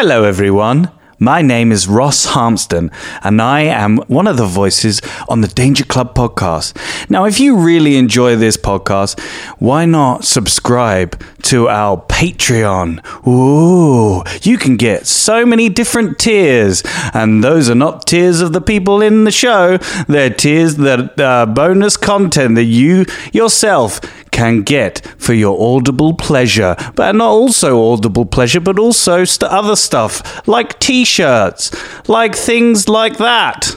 Hello, everyone. My name is Ross Harmston, and I am one of the voices on the Danger Club podcast. Now, if you really enjoy this podcast, why not subscribe to our Patreon? Ooh, you can get so many different tiers, and those are not tiers of the people in the show. They're tiers that uh, bonus content that you yourself can get for your audible pleasure, but not also audible pleasure, but also st- other stuff like t-shirts, like things like that.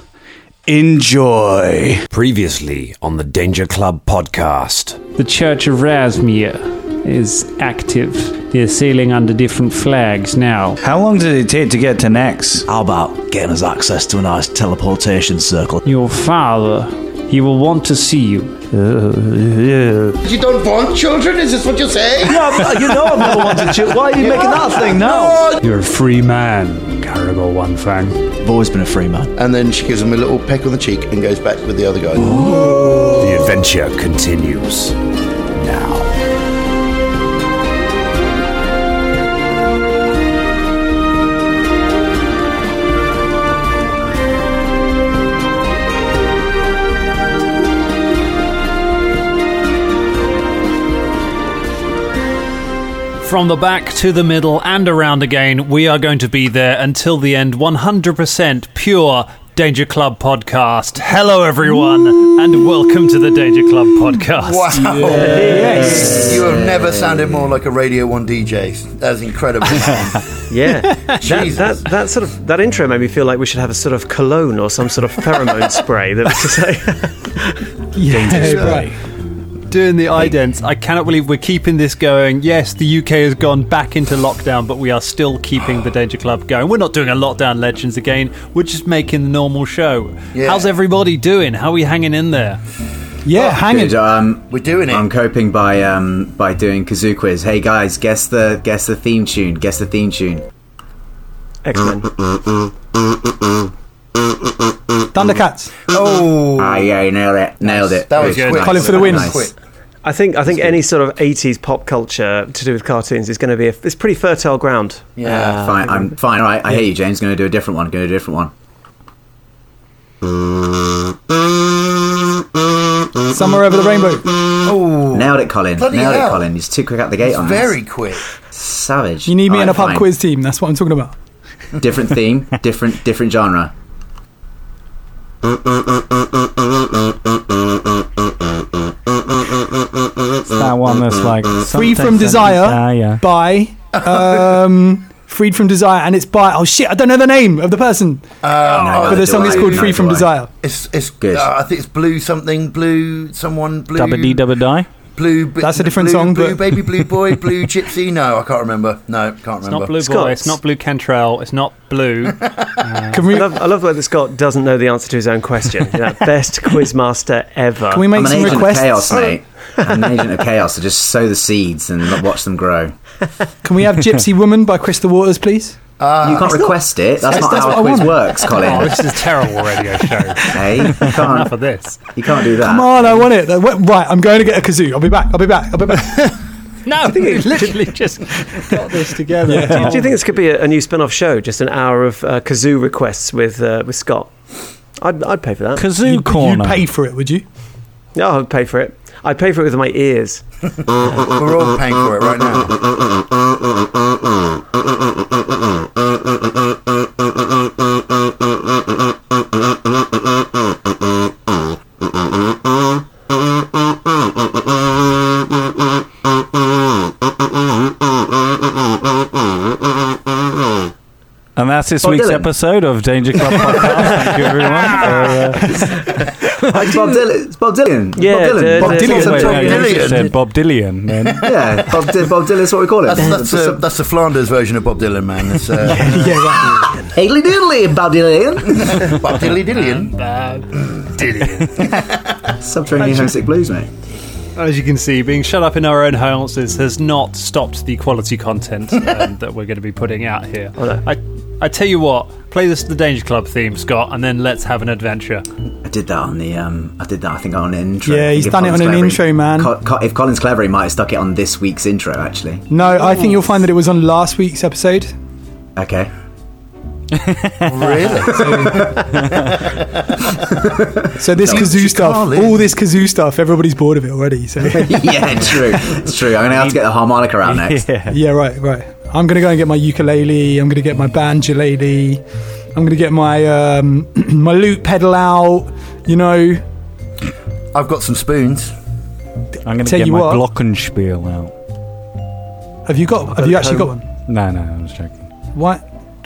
Enjoy. Previously on the Danger Club podcast. The Church of Razmir is active. They're sailing under different flags now. How long did it take to get to Nex? How about getting us access to a nice teleportation circle? Your father, he will want to see you. Uh, you don't want children? Is this what you're saying? Yeah, you know I've never wanted to. Why are you making that thing now? You're a free man, Karagor One Fang. I've always been a free man. And then she gives him a little peck on the cheek and goes back with the other guy. The adventure continues now. From the back to the middle and around again, we are going to be there until the end. 100% pure Danger Club podcast. Hello, everyone, and welcome to the Danger Club podcast. Wow. You have never sounded more like a Radio 1 DJ. That's incredible. Yeah, that, that that sort of that intro made me feel like we should have a sort of cologne or some sort of pheromone spray that was to say. Yeah, right. Doing the idents, I cannot believe we're keeping this going. Yes, the UK has gone back into lockdown, but we are still keeping the Danger Club going. We're not doing a lockdown legends again. We're just making the normal show. Yeah. How's everybody doing? How are we hanging in there? Yeah, hanging. Good. Um, We're doing it. I'm coping by um, by doing kazoo quiz. Hey guys, guess the guess the theme tune. Guess the theme tune. X Men. Thundercats. Oh, Ah, yeah, you nailed it. Nailed it. that was Very quick. Colin for the win. Nice. I think I think any sort of '80s pop culture to do with cartoons is going to be a, it's pretty fertile ground. Yeah. Uh, Fine. I'm fine. All right. I hear you, James. Going to do a different one. Going to do a different one. Somewhere over the rainbow. Oh, Nailed it, Colin. Bloody nailed hell. it, Colin. He's too quick out the gate on very this. quick. Savage. You need me All in a right, pub fine. quiz team. That's what I'm talking about. Different theme. different different genre. It's that one that's like Free something, from Desire something, by um, Freed from Desire, and it's by oh shit, I don't know the name of the person, Uh, but the do song is called Free from Desire. it's it's Good. Uh, I think it's blue something blue someone blue Dabba dee dabba die. Blue. That's a different blue, song, Blue but- baby blue boy blue gypsy. No, I can't remember. No, can't It's remember. It's not Blue Scots. Boy, it's not Blue Cantrell, it's not Blue. Uh, can we I love, I love the way that Scott doesn't know the answer to his own question. You know, best quizmaster ever. can we make I'm an some agent requests? of chaos, mate. I'm an agent of chaos. So just sow the seeds and watch them grow. Can we have Gypsy Woman by Crystal Waters, please? You can't request it. That's not that's how what a I quiz want. works, oh, Colin. this is a terrible radio show. hey, you Enough can't. of this. You can't do that. Come on, I want it. Uh, Right, I'm going to get a kazoo. I'll be back. I'll be back. I'll be back. No, we literally just got this together. do, you, do you think this could be a, a new spin-off show? Just an hour of uh, kazoo requests with uh, with Scott. I'd, I'd pay for that. Kazoo You'd pay for it, would you? No, I'd pay for it. I'd pay for it with my ears. We're all paying for it right now. This Bob week's Dylan. episode of Danger Club Podcast. Thank you, everyone. for, uh, It's Bob Dylan. It's Bob Dylan. Yeah, Bob Dylan. Bob Dylan. Dylan. wait, no, you just said Bob Dylan. Then. Yeah, Bob, Dy- Bob Dylan's what we call it. That's, that's, uh, that's the Flanders version of Bob Dylan, man. It's, uh, Yeah, right. Haley Diddley, Bob Dylan. Bob Diddley Dillian. Subterranean Homesick Blues, mate. As you can see, being shut up in our own houses has not stopped the quality content um, that we're going to be putting out here. Oh. I, I tell you what, play this the Danger Club theme, Scott, and then let's have an adventure. I did that on the. Um, I did that. I think on an intro. Yeah, he's if done it Colin's on an intro, man. Co- Co- if Collins clever, he might have stuck it on this week's intro. Actually, No, I think you'll find that it was on last week's episode. Okay. Really? So this No, kazoo stuff, all this kazoo stuff, everybody's bored of it already. So yeah, it's true. It's true. I'm gonna have to get the harmonica out next. yeah, right, right. I'm gonna go and get my ukulele. I'm gonna get my banjolele. I'm gonna get my um, my lute pedal out. You know, I've got some spoons. I'm going to Tell get you my what. glockenspiel out. have you got? Have you actually got one? No, no, I was joking. Why?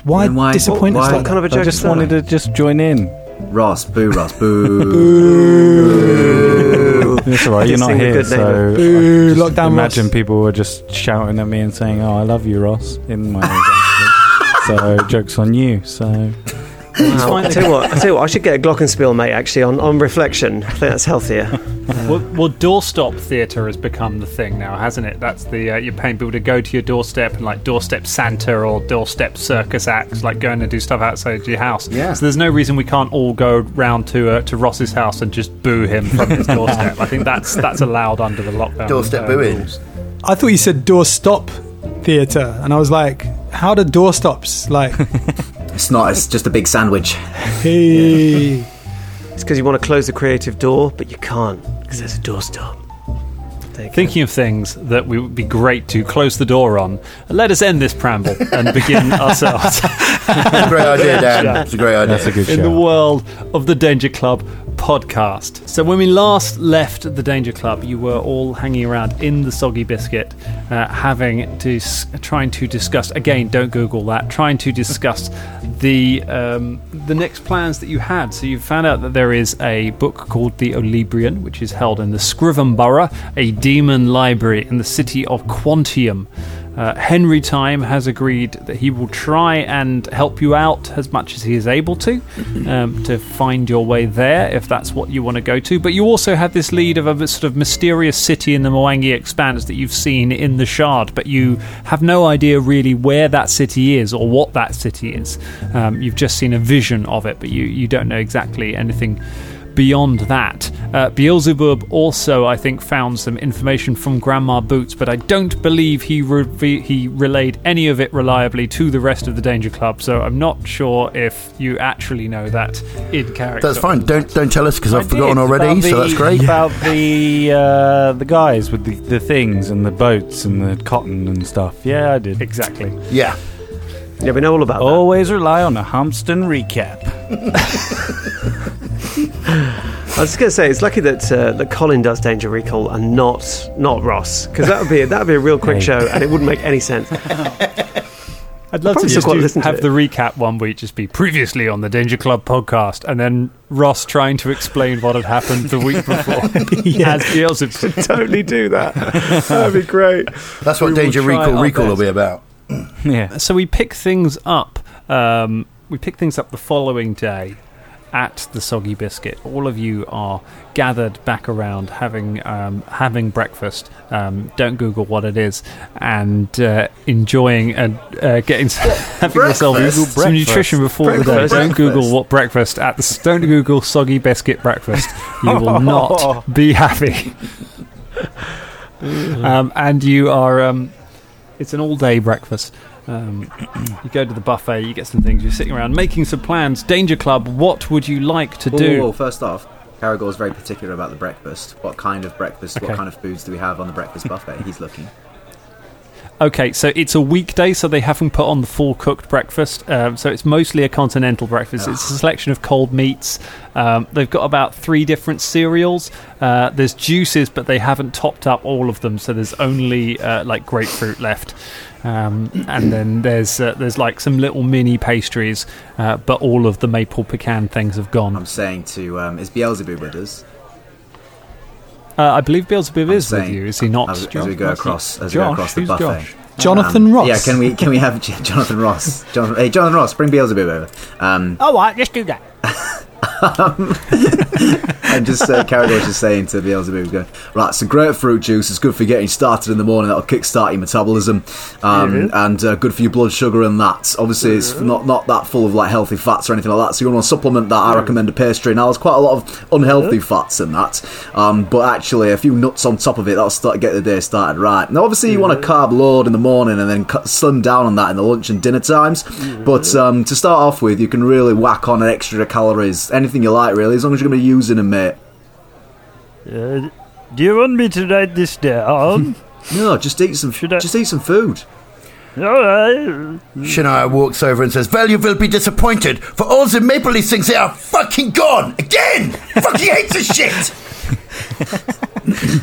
Why, Then why- disappoint us why- like What kind of a joke I just is that? wanted to just join in. Ross, boo, Ross, boo. It's all right. You're not sing a here, good so neighbour. I Boo, just lockdown imagine Ross. people were just shouting at me and saying, "Oh, I love you, Ross," in my so jokes on you. So Wow. I tell you what, I tell you what, I should get a glockenspiel, mate. Actually, on, on reflection, I think that's healthier. Well, well, doorstop theatre has become the thing now, hasn't it? That's the uh, you're paying people to go to your doorstep and like doorstep Santa or doorstep circus acts, like going and do stuff outside your house. Yeah. So there's no reason we can't all go round to uh, to Ross's house and just boo him from his doorstep. I think that's that's allowed under the lockdown. Doorstep uh, booing. rules. I thought you said doorstop theatre, and I was like, how do doorstops like? It's not. It's just a big sandwich. hey, It's because you want to close the creative door, but you can't because there's a doorstop. There. Thinking of things that we would be great to close the door on, let us end this preamble and begin ourselves. Great idea, Dan. It's a great idea. that's a good in the world of the Danger Club podcast. So, when we last left the Danger Club, you were all hanging around in the soggy biscuit, uh, having to trying to discuss again. Don't Google that. Trying to discuss the um, the next plans that you had. So, you found out that there is a book called The Olibrian, which is held in the Scrivenbough, a demon library in the city of Quantium. Uh, Henry Time has agreed that he will try and help you out as much as he is able to um, to find your way there if that's what you want to go to. But you also have this lead of a sort of mysterious city in the Mwangi Expanse that you've seen in the Shard, but you have no idea really where that city is or what that city is. Um, you've just seen a vision of it, but you, you don't know exactly anything beyond that. Uh, Beelzebub also, I think, found some information from Grandma Boots, but I don't believe he re- he relayed any of it reliably to the rest of the Danger Club. So I'm not sure if you actually know that in character. That's fine. Don't don't tell us because I I've forgotten already. about So the- that's great. About the uh, the guys with the, the things and the boats and the cotton and stuff. Yeah, I did. exactly. Yeah. Yeah, we know all about Always rely on a Humston recap. that. I was just going to say, it's lucky that uh, that Colin does Danger Recall and not not Ross, because that would be that would be a real quick show, and it wouldn't make any sense. I'd love to just still do- listen to have it. the recap one week just be previously on the Danger Club podcast, and then Ross trying to explain what had happened the week before as Beelzebub. totally do that. That'd be great. That's what will Danger try Recall our Recall will be about. Yeah. So we pick things up. Um, we pick things up the following day at the Soggy Biscuit. All of you are gathered back around having um, having breakfast. Um, don't Google what it is, and uh, enjoying and uh, getting having yourself some nutrition before the day. Breakfast. Don't Google what breakfast at the don't Google Soggy Biscuit breakfast. You will not be happy. um, and you are. Um, it's an all-day breakfast. Um, you go to the buffet, you get some things, you're sitting around making some plans. Danger Club, what would you like to do? whoa, first off, Karagor's very particular about the breakfast. What kind of breakfast? Okay. What kind of foods do we have on the breakfast buffet? He's looking. Okay, so it's a weekday, so they haven't put on the full cooked breakfast. Um, so it's mostly a continental breakfast. It's a selection of cold meats. Um, they've got about three different cereals. Uh, there's juices, but they haven't topped up all of them, so there's only uh, like grapefruit left. Um, and then there's uh, there's like some little mini pastries, uh, but all of the maple pecan things have gone. I'm saying to um, is Beelzebub with us? Uh, I believe Beelzebub I'm is with you, is he not? As, as we go across, as we go across the buffet. Josh? Jonathan Um, Ross. Yeah, can we can we have Jonathan Ross? Jonathan, hey, Jonathan Ross, bring Beelzebub over. Um, All right, let's do that. and just uh, Karagor's just saying to Beelzebub, going, right, so grapefruit juice is good for getting started in the morning. That'll kickstart your metabolism, um, and uh, good for your blood sugar and that. Obviously, it's not not that full of like healthy fats or anything like that. So you want to supplement that. I recommend a pastry. Now, there's quite a lot of unhealthy fats in that, um, but actually a few nuts on top of it that'll start get the day started right. Now, obviously, you want to carb load in the morning and then cut, slim down on that in the lunch and dinner times. But um, to start off with, you can really whack on an extra calories, anything you like, really, as long as you're going to be using them, mate. Uh, do you want me to write this down? No, just eat some. Should I- Just eat some food. Alright. Shania walks over and says, Well, you will be disappointed, for all the Maple Leaf things they are fucking gone! Again! fucking hates this shit!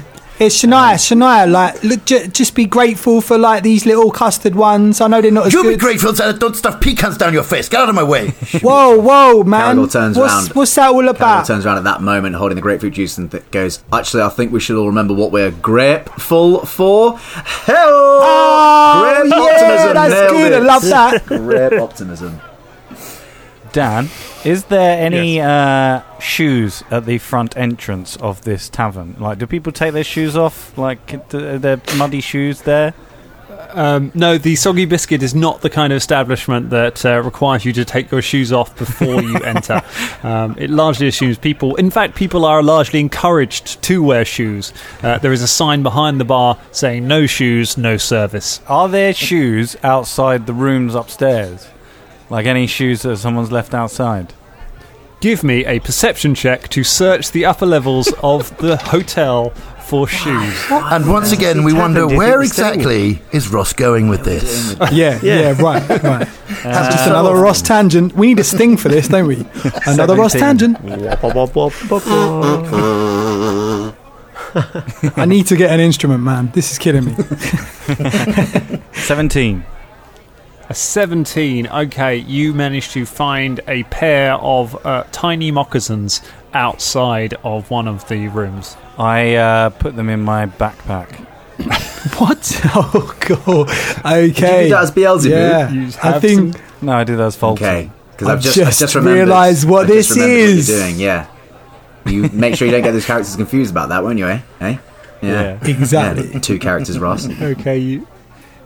It's Shania, Shania, like, look, j- just be grateful for like these little custard ones. I know they're not as You good. be grateful that I don't stuff pecans down your face. Get out of my way. Whoa, whoa, man! Karagor turns what's, around. what's that all Karagor about? turns around at that moment, holding the grapefruit juice, and th- goes, "Actually, I think we should all remember what we're grateful for." Hell, Oh, grape yeah, optimism. that's nailed good. I it. love that. grape optimism. Dan, is there any uh, shoes at the front entrance of this tavern? Like, do people take their shoes off? Like, there muddy shoes there? Um, no, the Soggy Biscuit is not the kind of establishment that uh, requires you to take your shoes off before you enter. Um, it largely assumes people, in fact, people are largely encouraged to wear shoes. Uh, there is a sign behind the bar saying no shoes, no service. Are there shoes outside the rooms upstairs? Like any shoes that someone's left outside? Give me a perception check to search the upper levels of the hotel for shoes. And once again, we wonder where exactly is Ross going with this? Yeah, yeah, right, right. That's just uh, another Ross tangent. We need a sting for this, don't we? Another Ross tangent. I need to get an instrument, man. This is killing me. 17. A 17. Okay, you managed to find a pair of uh, tiny moccasins outside of one of the rooms. I uh, put them in my backpack. What? Oh, cool. Okay. Did you do that as Beelzebub? Yeah, You I have think No, I did that as Folton. Okay, because I've I've just, just just realised what I've just this is. What you're doing, yeah. You make sure you don't get those characters confused about that, won't you? Eh? Eh? Yeah. exactly. Yeah, two characters, Ross. Okay, you.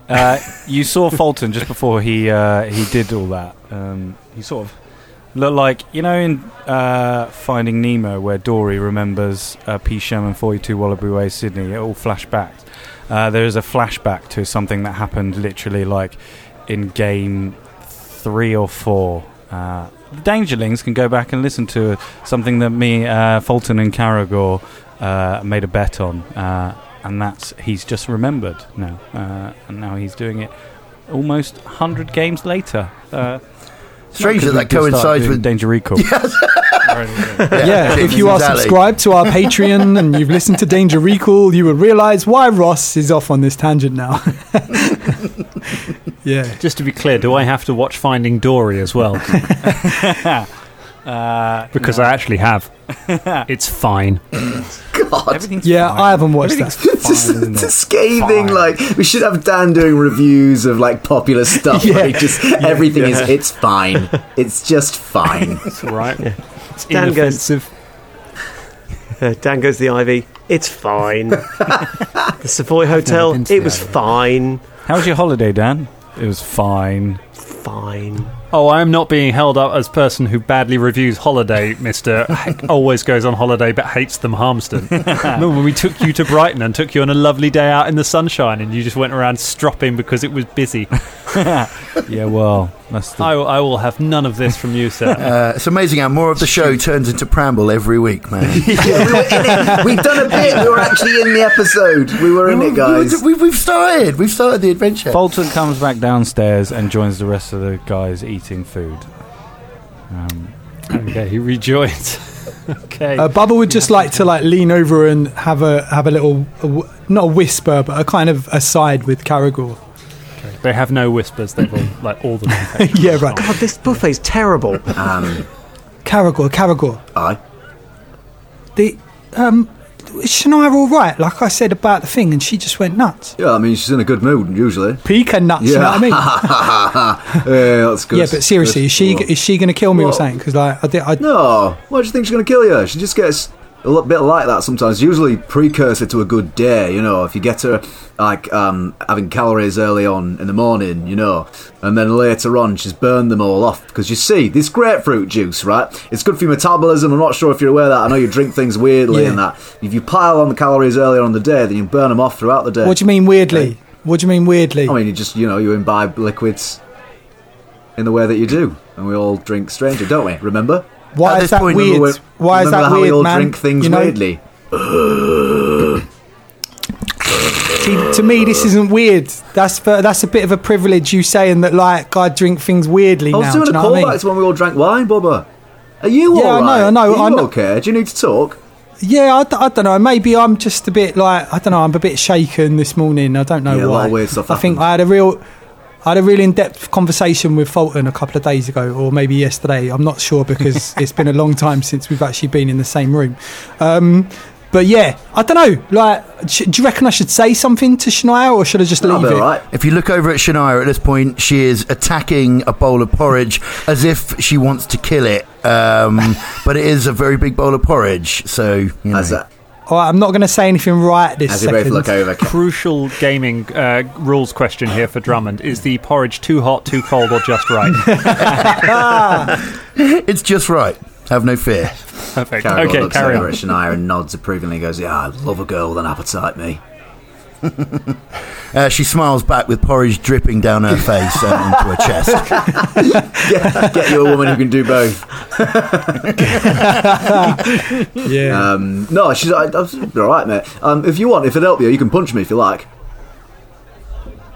Uh, you saw Folton just before he uh, he did all that. Um, he sort of looked like you know in uh, Finding Nemo where Dory remembers uh, P. Sherman 42 Wallaby Way, Sydney. It all flashbacks. Uh, there is a flashback to something that happened literally like in game three or four. Uh, the Dangerlings can go back and listen to something that me, uh, Folton, and Karagor uh, made a bet on, uh, and that's he's just remembered now, uh, and now he's doing it almost hundred games later. Uh, it's not Strange 'cause that that coincides with- Danger Recall. Yeah, if you are exactly. subscribed to our Patreon and you've listened to Danger Recall, you will realise why Ross is off on this tangent now. yeah. Just to be clear, do I have to watch Finding Dory as well? Uh, Because I actually have. it's fine. God. everything's Yeah, fine. I haven't watched that. Everything's Just, isn't just it? scathing, like we should have Dan doing reviews of like popular stuff. Yeah. Like just everything is it's fine. It's just fine. It's all right. It's Dan goes- inoffensive. Uh, Dan goes to the Ivy. It's fine. the Savoy Hotel. It was Ivy. fine. How was your holiday, Dan? It was fine. Fine. Oh, I am not being held up as person who badly reviews holiday, Mister. always goes on holiday but hates them, Harmston. Remember when we took you to Brighton and took you on a lovely day out in the sunshine, and you just went around stropping because it was busy. Yeah, well, that's the I, I will have none of this from you, sir. Uh, it's amazing how more of the show turns into Pramble every week, man. we were in it. We've done a bit. We were actually in the episode. We were in it, guys. We, we've started. We've started the adventure. Folton comes back downstairs and joins the rest of the guys eating food. Um, okay, he rejoins. okay. Uh, Bubba would just like to like lean over and have a have a little a w- not a whisper but a kind of aside with Karagor. They have no whispers. They've all like all the. yeah, right. God, this buffet's terrible. Um, Karagor, Karagor. aye. The um, is Shania all right? Like I said about the thing, and she just went nuts. Yeah, I mean she's in a good mood usually. Pecan nuts. You know what I mean? yeah, that's good. Yeah, but seriously, is she Good. is she going to kill me or Well- something? Because like I did, I, No, why do you think she's going to kill you? She just gets a little bit like that sometimes. Usually precursor to a good day, you know. If you get her like um, having calories early on in the morning, you know, and then later on she's burned them all off because you see this grapefruit juice, right? It's good for your metabolism. I'm not sure if you're aware of that. I know you drink things weirdly Yeah. and that. If you pile on the calories earlier on the day, then you burn them off throughout the day. What do you mean weirdly? What do you mean weirdly? I mean, you just you know you imbibe liquids in the way that you do, and we all drink stranger, don't we? Remember? Why is that point, weird? remember Why is that we weird, all man? drink things You know- weirdly? See, to me, this isn't weird. That's for, that's a bit of a privilege. You saying that like I drink things weirdly I was now. doing do a know what I mean? to when we all drank wine, Bubba. Are you Yeah, I all know, right? I know, Are I you know. okay? Do you need to talk? Yeah, I, d- I don't know. Maybe I'm just a bit like I don't know. I'm a bit shaken this morning. I don't know Yeah, a why. lot of weird stuff I think. I had a real, I had a really in-depth conversation with Folton a couple of days ago, or maybe yesterday. I'm not sure because it's been a long time since we've actually been in the same room. Um, but yeah, I don't know. Like, sh- do you reckon I should say something to Shania, or should I just leave it? all right. If you look over at Shania at this point, she is attacking a bowl of porridge as if she wants to kill it. Um, but it is a very big bowl of porridge, so you know. As, a, All right, I'm not going to say anything right this as you both second. look over, Crucial gaming uh, rules question here for Drummond: Is the porridge too hot, too cold, or just right? it's just right. Have no fear. Perfect. Karagor okay, looks carry over on. at Shania and nods approvingly. and Goes, "Yeah, I love a girl with an appetite, me." Uh, she smiles back with porridge dripping down her face and onto her chest. get, get you a woman who can do both. Yeah. Um, no, she's I, I was all right, mate. Um, if you want, if it help you, you can punch me if you like.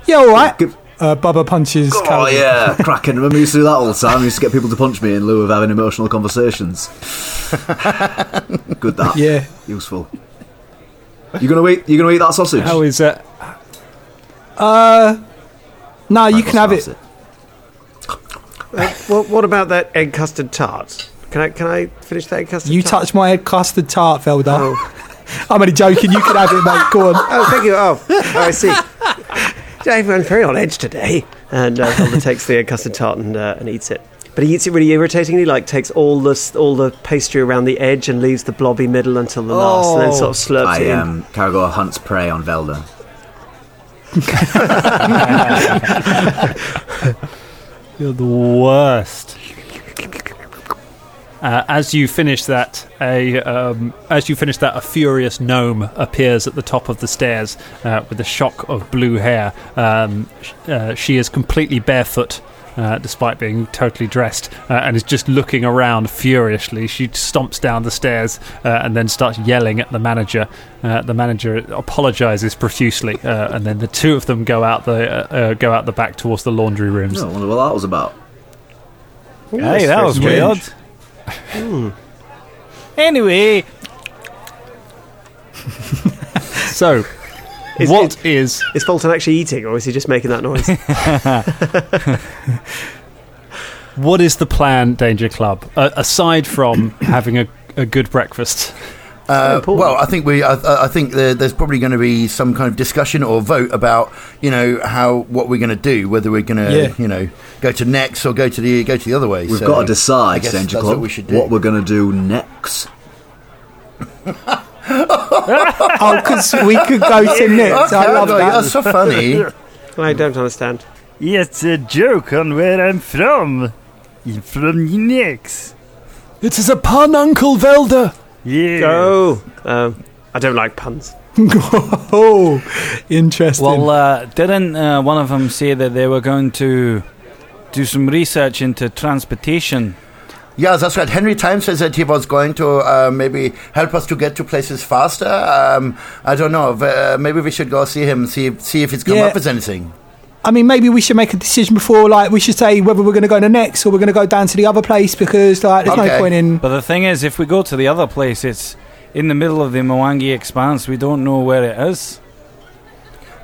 yeah, all right. Give- Uh, Bubba punches. Oh Calvin. yeah, cracking. Remember, we used to do that all the time. We used to get people to punch me in lieu of having emotional conversations. Good that. Yeah. Useful. You gonna eat? You gonna eat that sausage? How is uh, Uh, no, you can have it. Uh, what, what about that egg custard tart? Can I can I finish that egg custard? You tart? touch my egg custard tart, Velda. Oh. I'm only joking. You can have it, mate. Go on. Oh, thank you. Oh, oh I see. Everyone's very on edge today. And uh, Zelda takes the egg custard tart and, uh, and eats it. But he eats it really irritatingly, like takes all the all the pastry around the edge and leaves the blobby middle until the last, and then sort of slurps I it in. um, Karagor hunts prey on Velda. You're the worst. Uh, as you finish that, a um, as you finish that, a furious gnome appears at the top of the stairs uh, with a shock of blue hair. Um, sh- uh, she is completely barefoot, uh, despite being totally dressed, uh, and is just looking around furiously. She stomps down the stairs uh, and then starts yelling at the manager. Uh, the manager apologizes profusely, uh, and then the two of them go out the uh, uh, go out the back towards the laundry rooms. No, I wonder what that was about. Hey, that was weird. Anyway, So, Is what is Is Folton actually eating, or is he just making that noise? what is the plan, Danger Club? Uh, aside from having a, a good breakfast, Uh, well, I think we. I, I think there, there's probably going to be some kind of discussion or vote about you know how what we're going to do, whether we're going to Yeah. you know go to next or go to the go to the other way. We've So got to decide, Danger Club, what we should do. what we're going to do next. Oh, because we could go to next. I love Okay, that. That's so funny. I don't understand. it's a joke on where I'm from. I'm from Nix. it is a pun, Uncle Velda. Yeah. Oh, um, I don't like puns. oh, interesting. Well, uh, didn't uh, one of them say that they were going to do some research into transportation? Yeah, that's right. Henry Time says that he was going to uh, maybe help us to get to places faster. Um, I don't know. Uh, maybe we should go see him, see see if he's come Yeah. up with anything. I mean, maybe we should make a decision before, like, we should say whether we're going to go to next or we're going to go down to the other place because, like, there's no point in. But the thing is, if we go to the other place, it's in the middle of the Mwangi Expanse. We don't know where it is.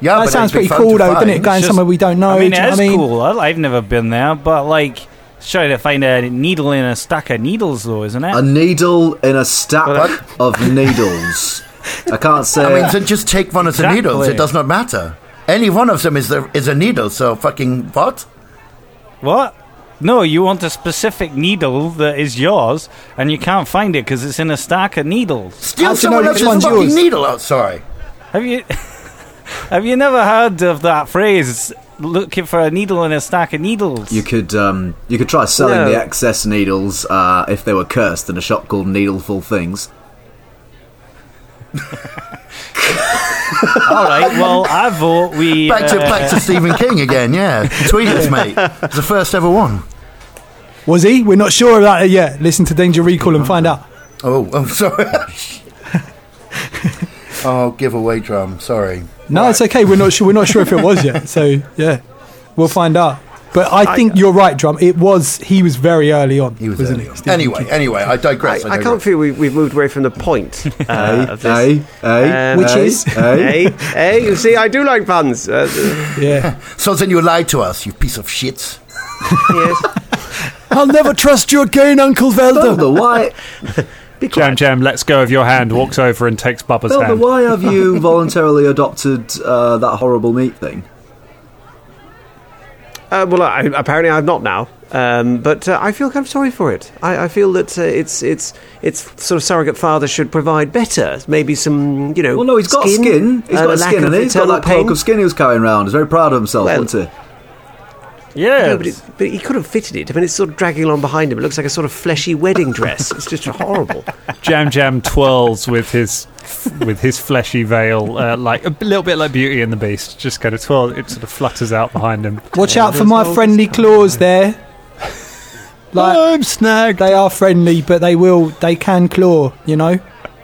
Yeah, that but sounds pretty cool, though, doesn't it? Going It's somewhere we don't know. I mean, do you it know is what I mean? cool. I- I've never been there, but like, it's trying to find a needle in a stack of needles, though, isn't it? A needle in a stack of needles. I can't say. I mean, then just take one of the needles. It does not matter. Any one of them is the, is a needle. So fucking what? what? No, you want a specific needle that is yours, and you can't find it because it's in a stack of needles. Steal How do you someone know else's which fucking yours? needle. Oh, sorry. Have you have you never heard of that phrase? Looking for a needle in a stack of needles. You could um, you could try selling No. the excess needles uh, if they were cursed in a shop called Needleful Things. All right. Well, I vote we. Back to uh, back to Stephen King again. Yeah, tweet us, mate. It's the first ever one. Was he? We're not sure of that yet. Listen to Danger Recall and find out. Oh, I'm sorry. oh, giveaway drum. Sorry. No, it's okay. We're not sure. We're not sure if it was yet. So yeah, we'll find out. But I think you're right, Drum. It was. He was very early on. He was wasn't early he? on. Stephen Anyway, King. anyway, I I, digress. I, I can't feel we, we've moved away from the point uh, of this. Hey, hey, Um, Which hey, is? hey. Hey, hey, you see, I do like puns. Uh, Yeah. So then you lied to us, you piece of shit. yes. I'll never trust you again, Uncle Velda. Velda, why, Jam Jam lets go of your hand, walks over and takes Bubba's Velda, hand. why have you voluntarily adopted uh, that horrible meat thing? Uh, well, I, apparently I've not now. Um, but uh, I feel kind of sorry for it. I, I feel that uh, it's it's it's sort of surrogate father should provide better, maybe some you know. Well, no, he's got skin. He's uh, got lack skin, and he's got eternal that cloak of skin he was carrying around. He's very proud of himself, Well- wasn't he? Yeah. No, but, it, but he could have fitted it. I mean, it's sort of dragging along behind him. It looks like a sort of fleshy wedding dress. It's just horrible. Jam Jam twirls with his with his fleshy veil, uh, like a little bit like Beauty and the Beast. Just kind of twirl. It sort of flutters out behind him. Watch out for my friendly claws there. Like I'm snagged. they are friendly, but they will. They can claw. You know,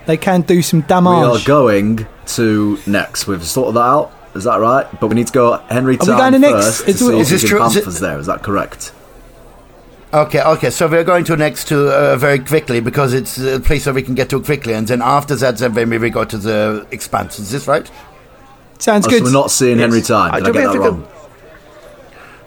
they can do some damage. We are going to next. We've sorted that out. Is that right? But we need to go Henry we Town going to next? first Is to it- see Is if this true? can Is it- there. Is that correct? Okay, okay. So we're going to next to uh, very quickly because it's a place that we can get to quickly, and then after that, then maybe we go to the expanse. Is this right? Sounds Oh, good. so we're not seeing Henry Time. I Did I, don't get have that to go- wrong?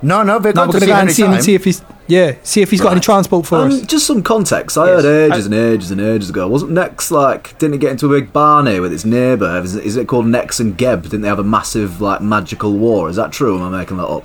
No, no. We're no, going to go and see him time. and see if he's yeah, see if he's got any transport for Um, us. just some context. I Yes. heard ages and ages and ages ago. Wasn't Nex like? Didn't it get into a big barney with its neighbour? Is, it- is it called Nex and Geb? Didn't they have a massive like magical war? Is that true? Am I making that up?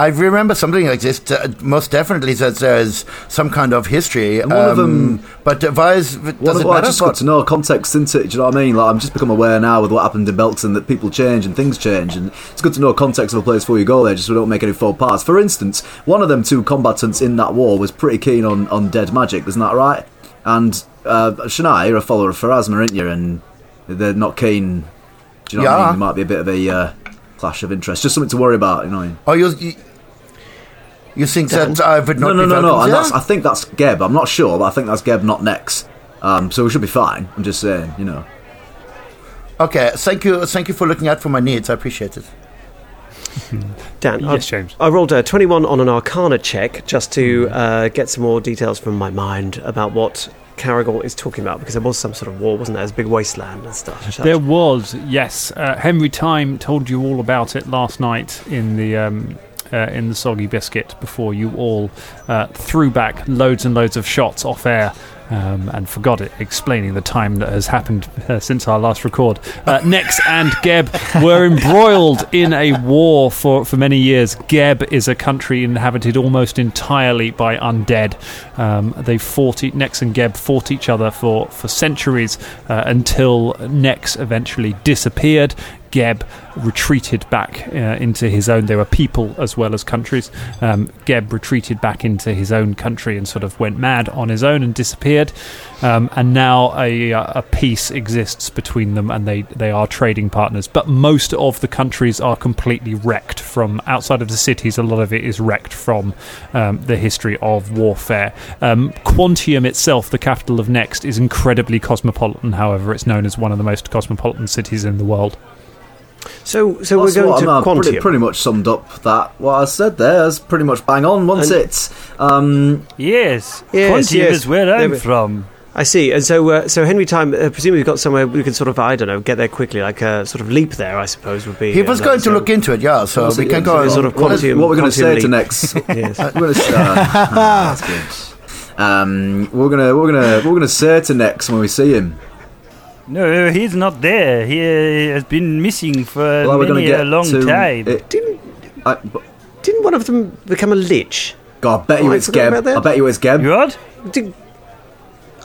I remember something like this. Uh, most definitely that there's some kind of history. And one of um, them- but why is, Well, does it well, I just got to know context into it. Do you know what I mean? Like, I'm just become aware now with what happened in Belton that people change and things change, and it's good to know context of a place before you go there, just so we don't make any faux pas. For instance, one of them two combatants in that war was pretty keen on, on dead magic, isn't that right? And uh, Shania, you're a follower of Pharasma, aren't you? And they're not keen. Do you know what I Yeah. mean? There might be a bit of a uh, clash of interest, just something to worry about. You know? What I mean? Oh, you, you, you think that I would not No, no, be no, no. And there? that's, I think that's Geb. I'm not sure, but I think that's Geb, not Nex. Um, so we should be fine. I'm just saying, you know. Okay, thank you, thank you for looking out for my needs. I appreciate it. Dan, Yes, I, James. I rolled a 21 on an Arcana check just to uh, get some more details from my mind about what Karagor is talking about because there was some sort of war, wasn't there? There's a big wasteland and stuff. There was, yes. Uh, Henry Time told you all about it last night in the um, uh, in the soggy biscuit before you all uh, threw back loads and loads of shots off air. Um, and forgot it, explaining the time that has happened uh, since our last record. Uh, Nex and Geb were embroiled in a war for, for many years. Geb is a country inhabited almost entirely by undead. Um, they fought, e- Nex and Geb fought each other for, for centuries uh, until Nex eventually disappeared. Geb retreated back uh, into his own. There were people as well as countries. Um, Geb retreated back into his own country and sort of went mad on his own and disappeared. Um, and now a, uh, a peace exists between them, and they, they are trading partners. But most of the countries are completely wrecked from outside of the cities. A lot of it is wrecked from um, the history of warfare. Um, Quantium itself, the capital of Nex, is incredibly cosmopolitan. However, it's known as one of the most cosmopolitan cities in the world. So, so we're going what to I'm, uh, Quantium. Pretty, pretty much summed up that what I said there is pretty much bang on, wasn't And- it? Um, Yes, Yes, Quantium yes. is where There I'm we- from. I see. And so, uh, so Henry Time, uh, presumably we've got somewhere we can sort of, I don't know, get there quickly, like a sort of leap there, I suppose, would be. He uh, was going to so- look into it, yeah. So we can go. so sort of what, quantum- what we're going to quantum say to next? Yes. we're going to. Uh, that's good. Um, we're gonna we're gonna we're gonna say to next when we see him. No, he's not there. He uh, has been missing for Well, many get a long to time. It, I, didn't one of them become a lich? God, I bet you Oh, I it's forgot Geb. I bet you it's Geb. What? Did,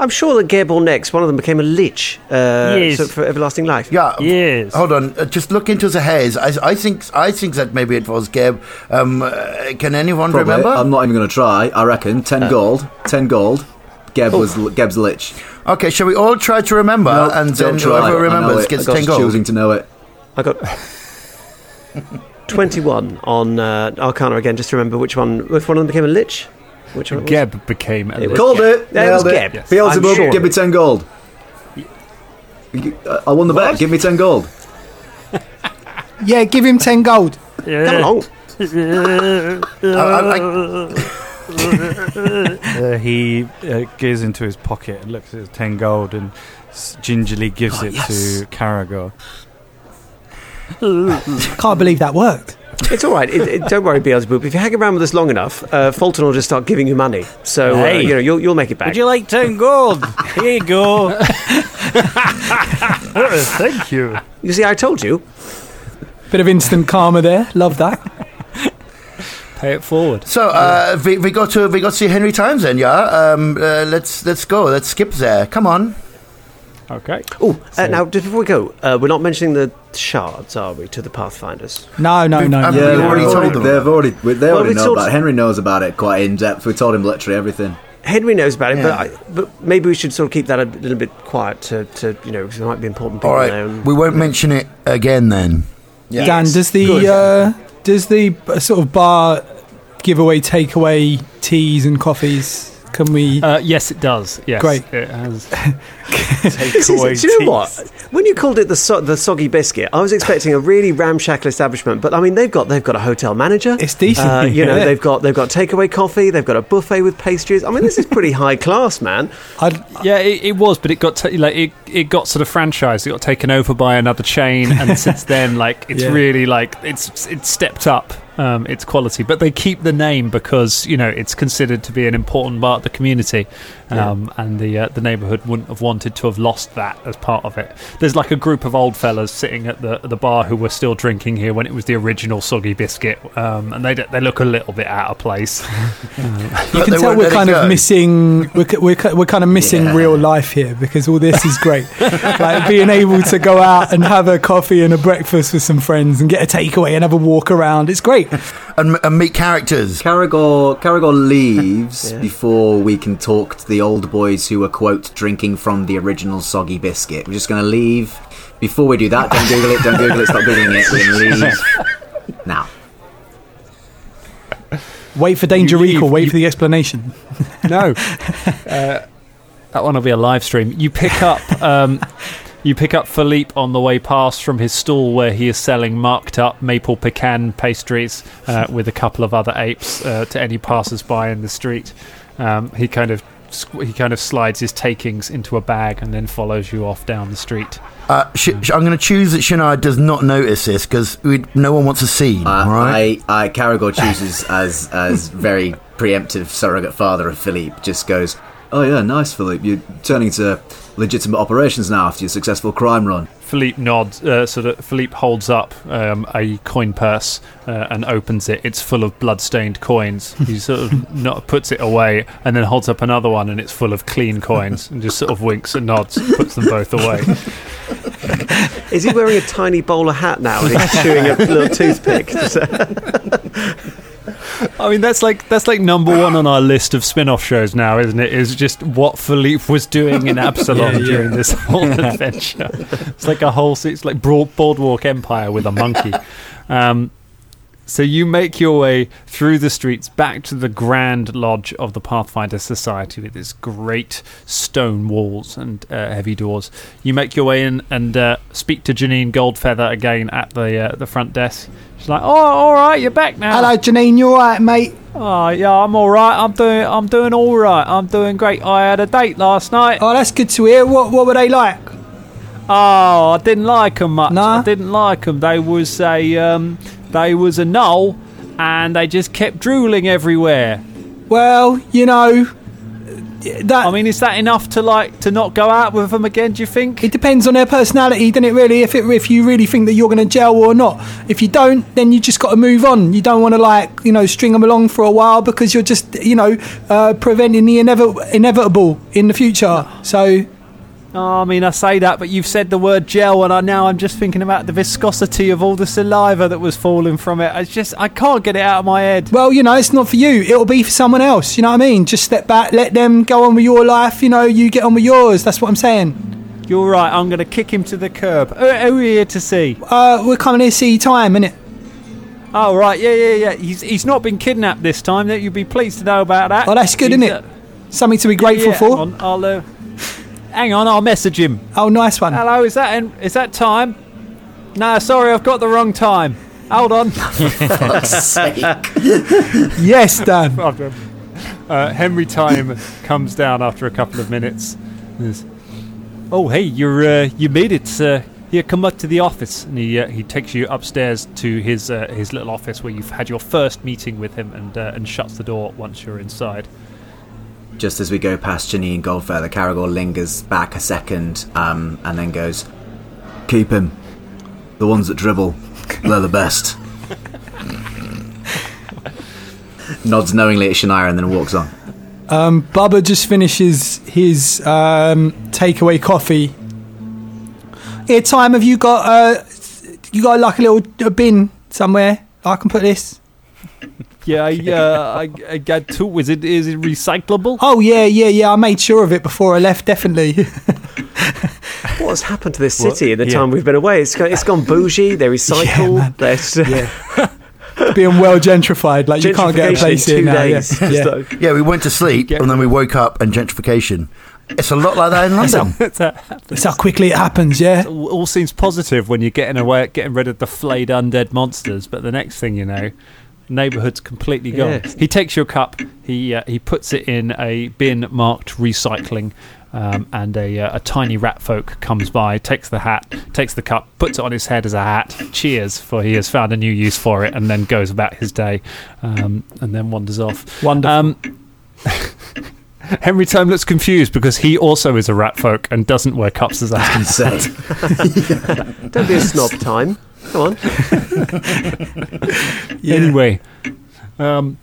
I'm sure that Geb or Nex, one of them became a lich uh, Yes. so for everlasting life. Yeah. Yes. Hold on. Uh, just look into the haze. I, I think I think that maybe it was Geb. Um, uh, can anyone Probably. remember? I'm not even going to try. I reckon ten Uh. gold. Ten gold. Geb was Geb's lich. okay, shall we all try to remember? No, and don't then try. whoever remembers gets I'm ten just gold. choosing to know it. I got 21 on uh, Arcana again, just to remember which one, if one of them became a lich. Which one? it was. Geb became a It was Called Geb. it. Yeah, it was Geb. it. Beelzebub, I'm sure. give me ten gold. Uh, I won the bet. Give me ten gold. Yeah, give him 10 gold. Come along. I- I- Uh, he uh, goes into his pocket and looks at his 10 gold and s- gingerly gives Oh, it yes. to Karagor. Can't believe that worked. It's all right. It, it, don't worry, Beelzebub. If you hang around with us long enough, uh, Folton will just start giving you money. So, uh, Hey. you know, you'll, you'll make it back. Would you like 10 gold? Here you go. Thank you. You see, I told you. Bit of instant karma there. Love that. Pay it forward. So uh, we, we got to we got to see Henry Times then, yeah. Um, uh, let's let's go. Let's skip there. Come on. Okay. Oh, uh, now, just before we go, uh, we're not mentioning the shards, are we, to the Pathfinders? No, no, no. Um, no. we they've already told them. They've already. They Well, already know told- about it. Henry knows about it quite in depth. We told him literally everything. Henry knows about it, Yeah. but, I, but maybe we should sort of keep that a little bit quiet to, to you know, because it might be important people All there. and- We won't mention it again then. Dan, does the uh, does the uh, sort of bar give away takeaway teas and coffees? Can we? Uh, yes, it does. Yes, Great. It has. This do you know what? When you called it the so- the soggy biscuit, I was expecting a really ramshackle establishment. But I mean, they've got they've got a hotel manager. It's decent. Uh, you know, Yeah. they've got they've got takeaway coffee. They've got a buffet with pastries. I mean, this is pretty high class, man. I'd, Yeah, it, it was, but it got ta like it, it got sort of franchised. It got taken over by another chain, and since then, like it's Yeah. really like it's it's stepped up um, its quality. But they keep the name because you know it's considered to be an important part of the community, um, and the uh, the neighbourhood wouldn't have wanted to have lost that as part of it. There's like a group of old fellas sitting at the the bar who were still drinking here when it was the original soggy biscuit, um, and they d- they look a little bit out of place. you can tell we're let it kind of go. missing. We're, we're, we're kind of missing Yeah. real life here because all this is great. like being able to go out and have a coffee and a breakfast with some friends and get a takeaway and have a walk around. It's great. And, and meet characters. Karagor, Karagor leaves Yeah. before we can talk to the old boys who were quote drinking from the original soggy biscuit. We're just going to leave. Before we do that, don't Google it. Don't Google it. Stop googling it. We're going to leave now. Wait for danger You leave, recall. Wait you- for the explanation. No, uh, that one will be a live stream. You pick up, um, you pick up Philippe on the way past from his stall where he is selling marked up maple pecan pastries uh, with a couple of other apes uh, to any passers-by in the street. Um, he kind of squ- he kind of slides his takings into a bag and then follows you off down the street. Uh, sh- sh- I'm going to choose that Shania does not notice this because no one wants a scene. Uh, all right. I, I, Karagor chooses as as very preemptive surrogate father of Philippe. Just goes, oh yeah, nice Philippe. You're turning to legitimate operations now after your successful crime run. Philippe nods. Uh, sort of. Philippe holds up um, a coin purse uh, and opens it. It's full of blood-stained coins. He sort of not, puts it away and then holds up another one, and it's full of clean coins. And just sort of winks and nods, puts them both away. Is he wearing a tiny bowler hat now and he's chewing a little toothpick? I mean, that's like that's like number one on our list of spin-off shows now, isn't it? Is just what Philippe was doing in Absalom Yeah, yeah. during this whole adventure. It's like a whole. It's like broad, Boardwalk Empire with a monkey. Um, so you make your way through the streets back to the grand lodge of the Pathfinder Society with its great stone walls and uh, heavy doors. You make your way in and uh, speak to Janine Goldfeather again at the uh, the front desk. She's like, "Oh, all right, you're back now." Hello, Janine. You all right, mate? Oh yeah, I'm all right. I'm doing. I'm doing all right. I'm doing great. I had a date last night. Oh, that's good to hear. What What were they like? Oh, I didn't like them much. Nah? I didn't like them. They was a um, they was a gnoll, and they just kept drooling everywhere. Well, you know, that I mean, is that enough to like to not go out with them again? Do you think? it depends on their personality, doesn't it? Really, if it if you really think that you're going to gel or not. If you don't, then you just got to move on. You don't want to like you know string them along for a while because you're just you know uh, preventing the inevi- inevitable in the future. So Oh, I mean, I say that, but you've said the word gel, and I now I'm just thinking about the viscosity of all the saliva that was falling from it. It's just I can't get it out of my head. Well, you know, it's not for you. It'll be for someone else. You know what I mean? Just step back, let them go on with your life. You know, you get on with yours. That's what I'm saying. You're right. I'm going to kick him to the curb. Who, are we here to see? Uh, we're coming here to see time, innit? Oh, right. Yeah, yeah, yeah. He's he's not been kidnapped this time. That you'd be pleased to know about that. Oh, that's good, He's, isn't it? Something to be grateful yeah, for. On, I'll uh, hang on. I'll message him. Oh, nice one. Hello, is that is that time? No, sorry, I've got the wrong time. Hold on. Yes, Dan. problem. Uh, Henry Time comes down after a couple of minutes. Says, oh, hey, you're uh, you made it. Uh, here, come up to the office, and he uh, he takes you upstairs to his uh, his little office where you've had your first meeting with him, and uh, and shuts the door once you're inside. Just as we go past Janine Goldfeather, Karagor lingers back a second um, and then goes, Keep him. The ones that dribble, they're the best. Nods knowingly at Shania and then walks on. Um, Bubba just finishes his um, takeaway coffee. Yeah, time. Have you got uh, you got like a little a bin somewhere? I can put this. Yeah, I, uh, I, I got two. Is it is it recyclable? Oh yeah, yeah, yeah. I made sure of it before I left. Definitely. What has happened to this city in the yeah. time we've been away? It's gone, it's gone bougie. They recycle. man. There's Being well gentrified, like you can't get a place in here two now. yeah. days. Yeah. Yeah, we went to sleep and then we woke up and gentrification. It's a lot like that in London. That's how quickly it happens. Yeah. all, all seems positive when you're getting away, getting rid of the flayed undead monsters. But the next thing you know, neighborhood's completely gone. Yes. He takes your cup, he uh, he puts it in a bin marked recycling. Um, and a, uh, a tiny rat folk comes by, takes the hat, takes the cup, puts it on his head as a hat, cheers, for he has found a new use for it, and then goes about his day, um, and then wanders off. Wonderful. Um, Henry Time looks confused because he also is a rat folk and doesn't wear cups as a hat. Say. Don't be a snob, time. Come on. yeah. Anyway, um,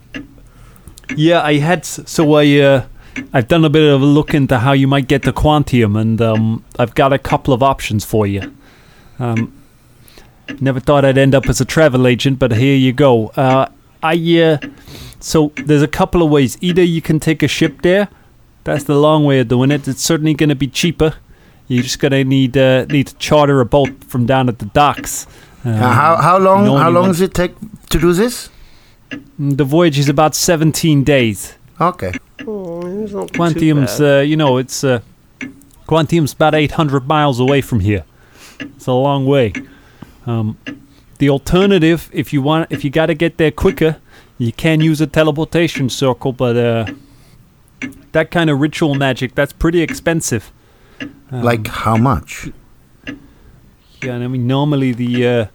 yeah, I had so I uh, I've done a bit of a look into how you might get the Quantium, and um, I've got a couple of options for you. Um, never thought I'd end up as a travel agent, but here you go. Uh, I uh, so there's a couple of ways. Either you can take a ship there. That's the long way of doing it. It's certainly going to be cheaper. You're just going to need uh, need to charter a boat from down at the docks. Um, Uh, how, how long no how long does it take to do this? The voyage is about 17 days. Okay. Oh, it's not too Quantium's, uh, you know, it's uh, Quantium's about 800 miles away from here. It's a long way. Um, the alternative, if you want, if you got to get there quicker, you can use a teleportation circle, but uh, that kind of ritual magic that's pretty expensive. Um, Like how much? Yeah, and I mean normally the uh,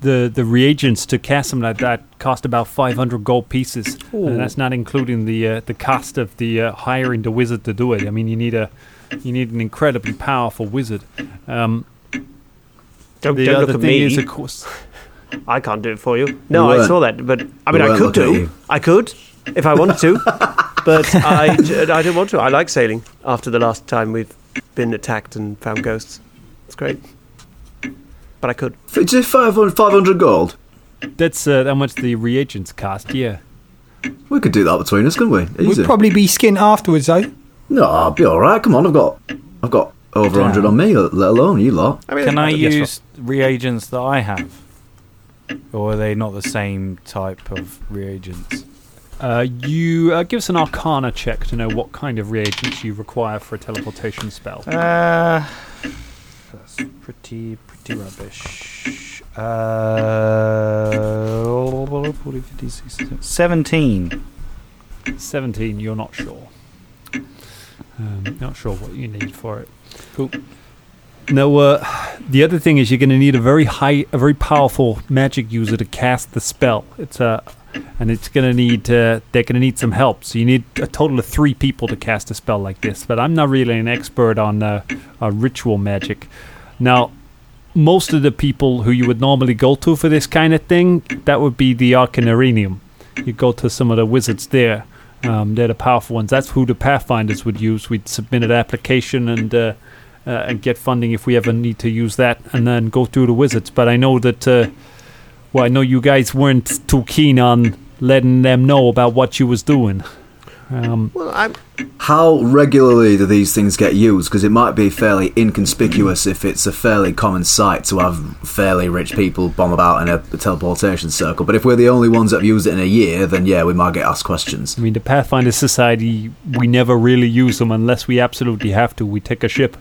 the the reagents to cast something like that cost about 500 gold pieces, and that's not including the uh, the cost of the uh, hiring the wizard to do it. I mean, you need a you need an incredibly powerful wizard. Um, Don't, the don't other look at thing me. is, of course, I can't do it for you. No, We I saw that, but I mean, I could do. I could if I wanted to, but I, I don't want to. I like sailing. After the last time we've been attacked and found ghosts, it's great. But I could. F- Just 500, 500 gold. that's uh, how much the reagents cost. Yeah, We could do that between us, couldn't we? Easy. We'd probably be skint afterwards, though. no, I'll be all right. Come on, I've got, I've got over 100 on me, let alone you lot. I mean, Can I guess use reagents that I have? Or are they not the same type of reagents? uh, you uh, give us an Arcana check to know what kind of reagents you require for a teleportation spell. Uh, that's pretty pretty rubbish. Uh, 40, 50, 60, 17. 17, you're not sure. Um, not sure what you need for it. Cool. No, uh, the other thing is you're going to need a very high, a very powerful magic user to cast the spell. It's a and it's gonna need uh, they're gonna need some help. So you need a total of three people to cast a spell like this. But I'm not really an expert on uh, uh, ritual magic. Now, most of the people who you would normally go to for this kind of thing, that would be the Arcanarium. You go to some of the wizards there. Um, they're the powerful ones. That's who the Pathfinders would use. We'd submit an application and uh, uh, and get funding if we ever need to use that, and then go through the wizards. But I know that, uh, well, I know you guys weren't too keen on letting them know about what you was doing. Um, Well, I'm. How regularly do these things get used? Because it might be fairly inconspicuous if it's a fairly common sight to have fairly rich people bomb about in a, a teleportation circle. But if we're the only ones that have used it in a year, then yeah, we might get asked questions. I mean, the Pathfinder Society, we never really use them unless we absolutely have to. We take a ship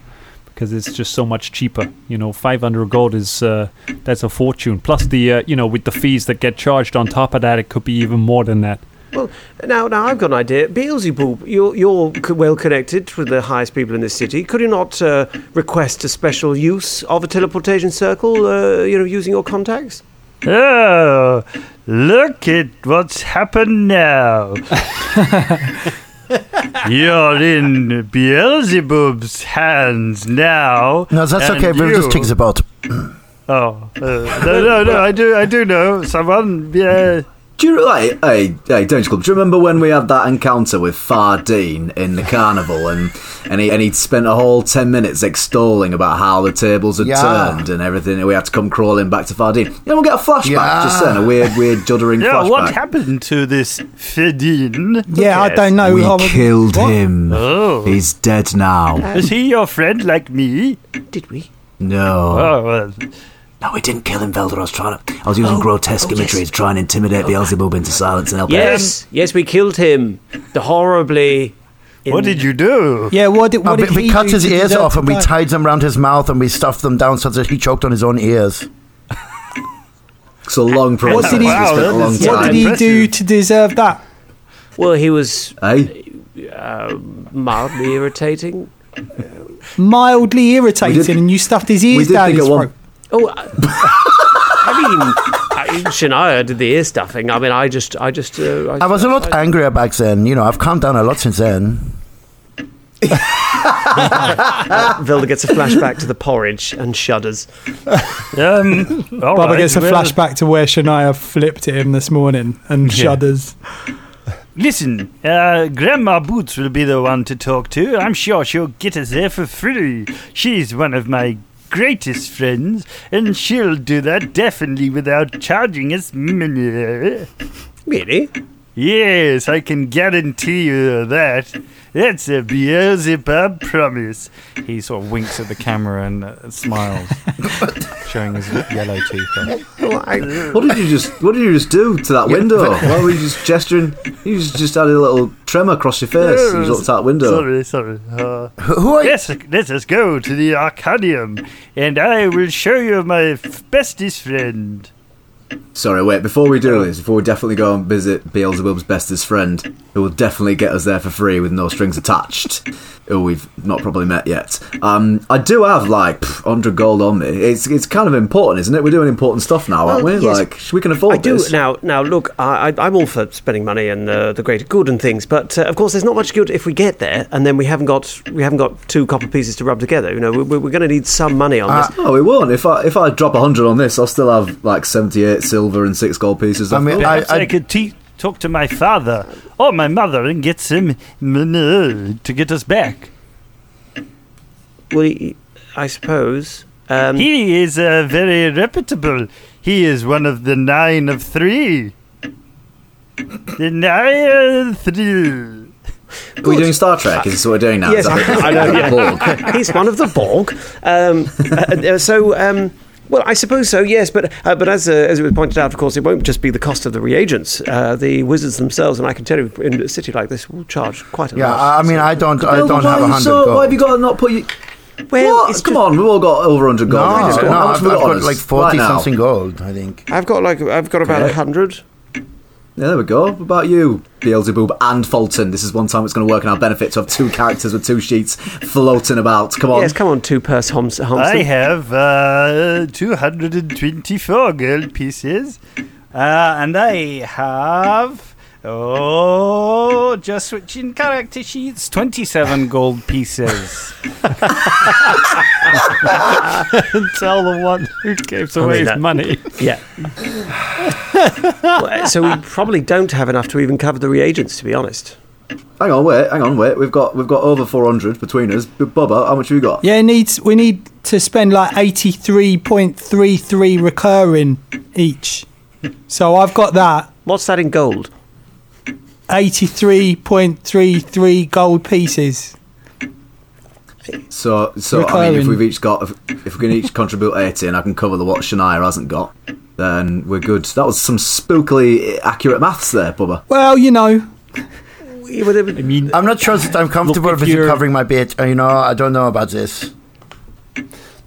because it's just so much cheaper. You know, 500 gold is uh, that's a fortune. Plus the uh, you know with the fees that get charged on top of that, it could be even more than that. Well, now, now I've got an idea. Beelzebub, you're, you're well connected with the highest people in this city. Could you not uh, request a special use of a teleportation circle, uh, you know, using your contacts? Oh, look at what's happened now. You're in Beelzebub's hands now. No, that's okay. We'll just you- take the boat. Oh, uh, no, no, no! I do, I do know someone. Yeah, Do you like, hey, hey, Danger Club? Do you remember when we had that encounter with Fardeen in the carnival, and and he and he'd spent a whole ten minutes extolling about how the tables had Yeah. turned and everything, and we had to come crawling back to Fardeen. You know, we'll get a flashback Yeah. just then, a weird, weird, juddering yeah. flashback. What happened to this Fedin? Yeah, I don't know. We how- killed what? him. Oh, He's dead now. is he your friend like me? Did we? No. Oh, well, No, we didn't kill him, Velda. I was trying to. I was using oh, grotesque oh, yes. imagery to try and intimidate Beelzebub into silence and help him. Yes, um, yes, we killed him. The horribly. in- what did you do? Yeah, what did, Oh, what we did we he cut do his ears off and we die? tied them around his mouth and we stuffed them down so that he choked on his own ears. It's a long process. What did he- We spent a Wow, long that is- What did he do to deserve that? Well, he was Hey, uh, mildly irritating. Mildly irritating, did- and you stuffed his ears down his at one- throat. Oh, I, I mean, I, Shania did the ear stuffing. I mean, I just, I just. Uh, I was a lot angrier back then. You know, I've calmed down a lot since then. Vilda gets a flashback to the porridge and shudders. Um, Baba right, gets a well, flashback to where Shania flipped at him this morning and Yeah. shudders. Listen, uh, Grandma Boots will be the one to talk to. I'm sure she'll get us there for free. She's one of my greatest friends, and she'll do that definitely without charging us money. Really? Yes, I can guarantee you that. That's a Beelzebub promise. He sort of winks at the camera and uh, smiles, showing his yellow teeth. off. What did you just? What did you just do to that window? Why were you just gesturing? You just, just had a little tremor across your face. as You looked out the window. Sorry, sorry. Uh, Who who are you? yes, let us go to the Arcadium, and I will show you my f- bestest friend. Sorry, wait. Before we do this, before we definitely go and visit Beelzebub's bestest friend, who will definitely get us there for free with no strings attached, who we've not probably met yet. Um, I do have like pff, 100 gold on me. It's it's kind of important, isn't it? We're doing important stuff now, aren't we? Yes. Like we can afford I do this. now. Now, look, I, I'm all for spending money and uh, the greater good and things, but uh, of course, there's not much good if we get there and then we haven't got we haven't got two copper pieces to rub together. You know, we, we're going to need some money on this. No, we won't. If I if I drop 100 on this, I'll still have like 78 silver and six gold pieces. I mean, over. I- I, could te- talk to my father or my mother and get some money to get us back. Well, I suppose. Um, He is uh, very reputable. He is one of the nine of three. The nine of three. Are we doing Star Trek? Is this what we're doing now? Yes, Is I know. Yeah. Borg? He's one of the Borg. Um, uh, uh, so, um, well, I suppose so. Yes, but uh, but as uh, as it was pointed out, of course, it won't just be the cost of the reagents. Uh, the wizards themselves, and I can tell you, in a city like this, will charge quite a Yeah, lot. I I mean, I don't, I don't have a hundred so- Why have you got to not put you? Well, what? it's Come just- on, we've all got over 100 gold. No, Let's no, I've, I've got on got us like forty now? something gold. I think. I've got like I've got about a Okay. hundred. Yeah, there we go. What about you, Beelzebub and Folton? This is one time it's going to work in our benefit to have two characters with two sheets floating about. Come on. Yes, come on, two purse Homs- I have uh, 224 gold pieces. Uh, and I have. Oh, just switching character sheets. 27 gold pieces. Tell the one who gives I away mean, his that- money. Yeah. Well, so we probably don't have enough to even cover the reagents, to be honest. Hang on, wait, hang on, wait. We've got we've got over four hundred between us. B- Bubba, how much have you got? Yeah, needs we need to spend like eighty three point three three recurring each. So I've got that. What's that in gold? Eighty three point three three gold pieces. So, so I mean, if we've each got, if, if we can each contribute eighty, and I can cover the what Shania hasn't got, then we're good. That was some spookily accurate maths there, Bubba. Well, you know, I mean, I'm not sure that I'm comfortable if with you covering my bit. Uh, You know, I don't know about this.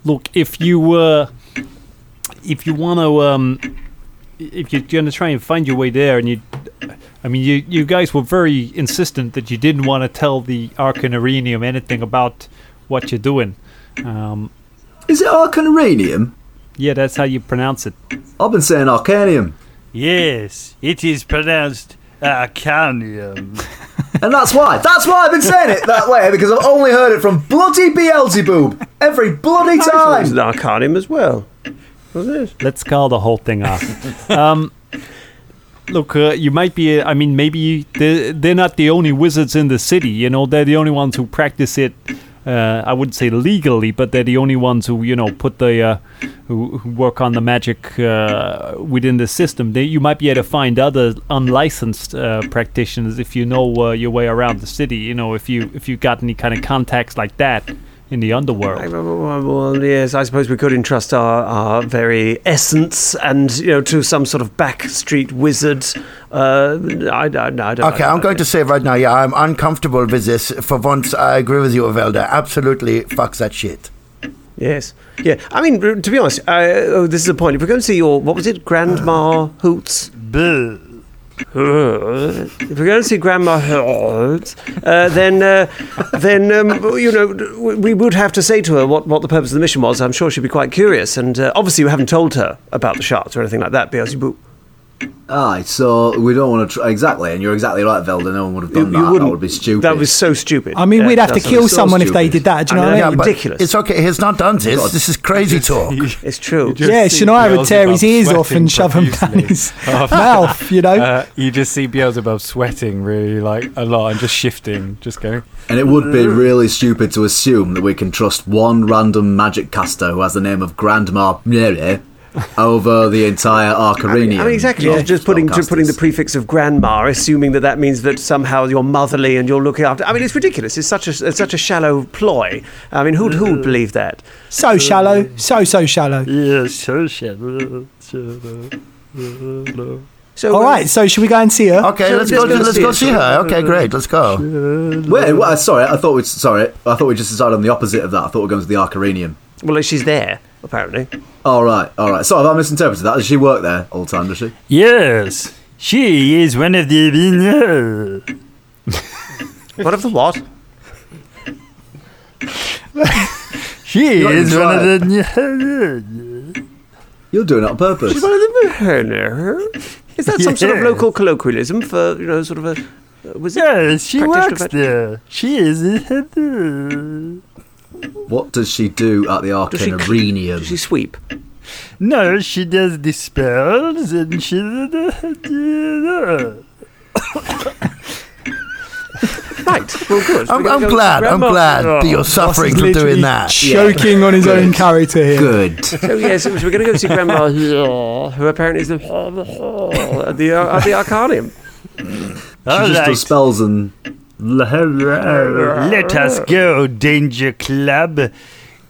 look, if you uh, if you want to, um, if you're going to try and find your way there, and you, I mean, you you guys were very insistent that you didn't want to tell the Arcanarenium anything about what you're doing. Um, Is it Arcanarenium? yeah, that's how you pronounce it. I've been saying Arcanium, Yes, it is pronounced Arcanium. and that's why. That's why I've been saying it that way because I've only heard it from bloody Beelzebub every bloody I thought it was time. an Arcanium as well. Was it? Let's call the whole thing off. um, look, uh, you might be. I mean, maybe they're, they're not the only wizards in the city. You know, they're the only ones who practice it. Uh, I wouldn't say legally, but they're the only ones who you know put the uh, who, who work on the magic uh, within the system. They, you might be able to find other unlicensed uh, practitioners if you know uh, your way around the city. You know, if you if you got any kind of contacts like that in the underworld. Well, well, yes, I suppose we could entrust our, our very essence and you know to some sort of backstreet wizard. Uh, I, I, I don't Okay, I'm going to say right now, yeah, I'm uncomfortable with this. For once, I agree with you, Velda. Absolutely, fuck that shit. Yes. Yeah. I mean, to be honest, uh, oh, this is a point. If we're going to see your what was it, Grandma Hoots? Buh. If we're going to see Grandma Hoots, uh, then uh, then um, you know we- would have to say to her what, what the purpose of the mission was. I'm sure she'd be quite curious, and uh, obviously we haven't told her about the sharks or anything like that. Beelzebub. Aye, so we don't want to try exactly, and you're exactly right, Velda. No one would have done You- you that. That wouldn't- would be stupid. That was so stupid. I mean, Yeah, we'd have to kill so someone if they did that. Do you know I what I mean? but- ridiculous. It's okay. He's not done this. This is crazy talk. It's true. Yeah, Shania would tear his ears off and shove them down his mouth. You know. Uh, you just see Beelzebub sweating really like a lot and just shifting, just going. And it would be really stupid to assume that we can trust one random magic caster who has the name of Grandma Mary over the entire Arcarenium. I mean, exactly. of Just putting to spellcasters. putting the prefix of grandma, assuming that that means that somehow you're motherly and you're looking after. I mean, it's ridiculous. It's such a it's such a shallow ploy. I mean, who'd who'd mm. believe that? So shallow, so so shallow. Yes, so shallow. shallow. So, All um, right, so should we go and see her? Okay, So let's let's go. go Let's see go it. see her. Okay, great. Let's go. Wait, what, uh, sorry, I thought we sorry, I thought we just decided on the opposite of that. I thought we are going to the Arcarenium. Well, she's there apparently. All right, all right. Sorry, have I misinterpreted that? Does she work there all the time? Does she? Yes, she is one of the winners. What of the what? She You're is even one of trying. the. You're doing it on purpose. She's one of the. Is that some sort of local colloquialism for you know sort of a? Uh, was it? Yes, she works there. She is. A- What does she do at the Does she- Arcanarium? Does she sweep? No, she does the spells and she. Right. Well, good. I'm, I'm glad. I'm grandma- glad that you're suffering from doing that. Choking on his own character here. Good. So yes, we're going to go see Grandma, who apparently is the at the uh, at the Arcanium. She All just right. does spells and Let us go, Danger Club.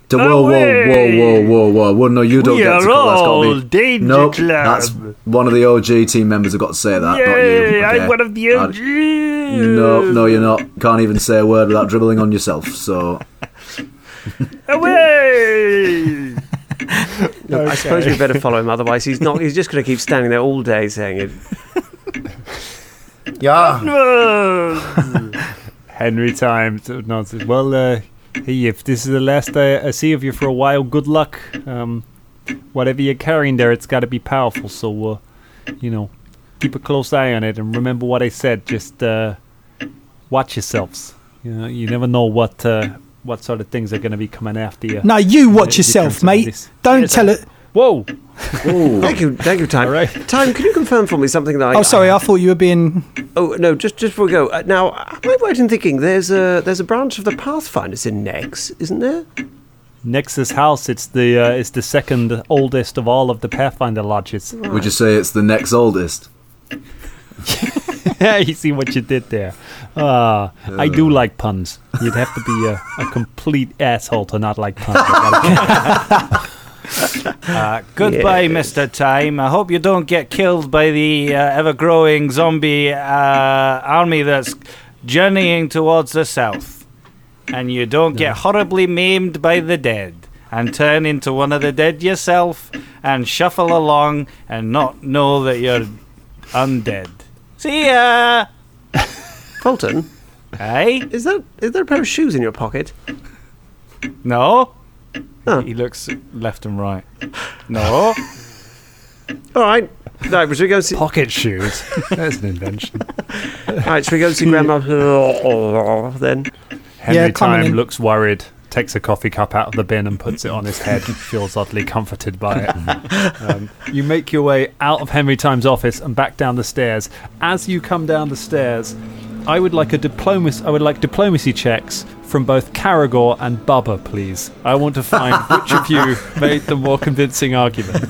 To, whoa, whoa, whoa, whoa, whoa, whoa, whoa! No, you don't We get to are call. That's got all to be. Danger Nope, Club. that's one of the OG team members have got to say that. not you. Okay? I'm one of the Uh, OGs. No, no, you're not. Can't even say a word without dribbling on yourself. So Away! Look, I suppose we better follow him. Otherwise, he's not. He's just going to keep standing there all day saying it. Yeah. Henry time. nonsense. Well, uh, hey, if this is the last I, I see of you for a while, good luck. Um, whatever you're carrying there, it's got to be powerful. So, uh, you know, keep a close eye on it and remember what I said. Just uh, watch yourselves. You know, you never know what uh, what sort of things are going to be coming after you. No, you watch it yourself, mate. Don't Yes, tell I- it. Whoa! Thank you, thank you, Time. Time, can you confirm for me something that I? Oh, sorry, I thought you were being. Oh no, just just before we go. Uh, now, am I right in thinking there's a there's a branch of the Pathfinders in Nex, isn't there? Nexus House. It's the uh, it's the second oldest of all of the Pathfinder lodges. Would you say it's the next oldest? Yeah, you see what you did there. Ah, I do like puns. You'd have to be a, a complete asshole to not like puns. Uh, goodbye, Mr. Time. I hope you don't get killed by the uh, ever growing zombie uh, army that's journeying towards the south. And you don't get horribly maimed by the dead and turn into one of the dead yourself and shuffle along and not know that you're undead. See ya! Folton, Hey? is that is there a pair of shoes in your pocket? No? Oh. He looks left and right. No? All right. Right, should we go see? Pocket shoes. That's an invention. All right, should we go see Grandma then? Henry Yeah, Time in. looks worried, takes a coffee cup out of the bin and puts it on his head, feels oddly comforted by it. um, you make your way out of Henry Time's office and back down the stairs. As you come down the stairs, I would like a diplomacy. I would like diplomacy checks from both Karagor and Bubba, please. I want to find which of you made the more convincing argument.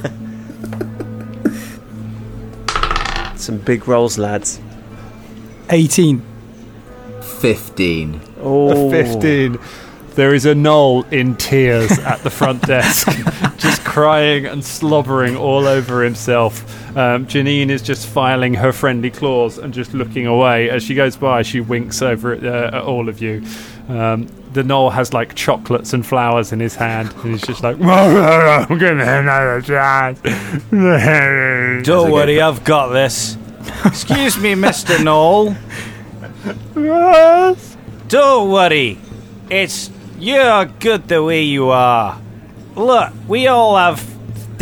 Some big rolls, lads. 18. Fifteen. Oh, 15. There is a gnoll in tears at the front desk, just crying and slobbering all over himself. Um, Janine is just filing her friendly claws and just looking away. As she goes by, she winks over at, uh, at all of you. Um, the gnoll has like chocolates and flowers in his hand, and he's just like, I'm giving me another chance." Don't worry, I've got this. Excuse me, Mr. Gnoll. Don't worry. It's you're good the way you are. Look, we all have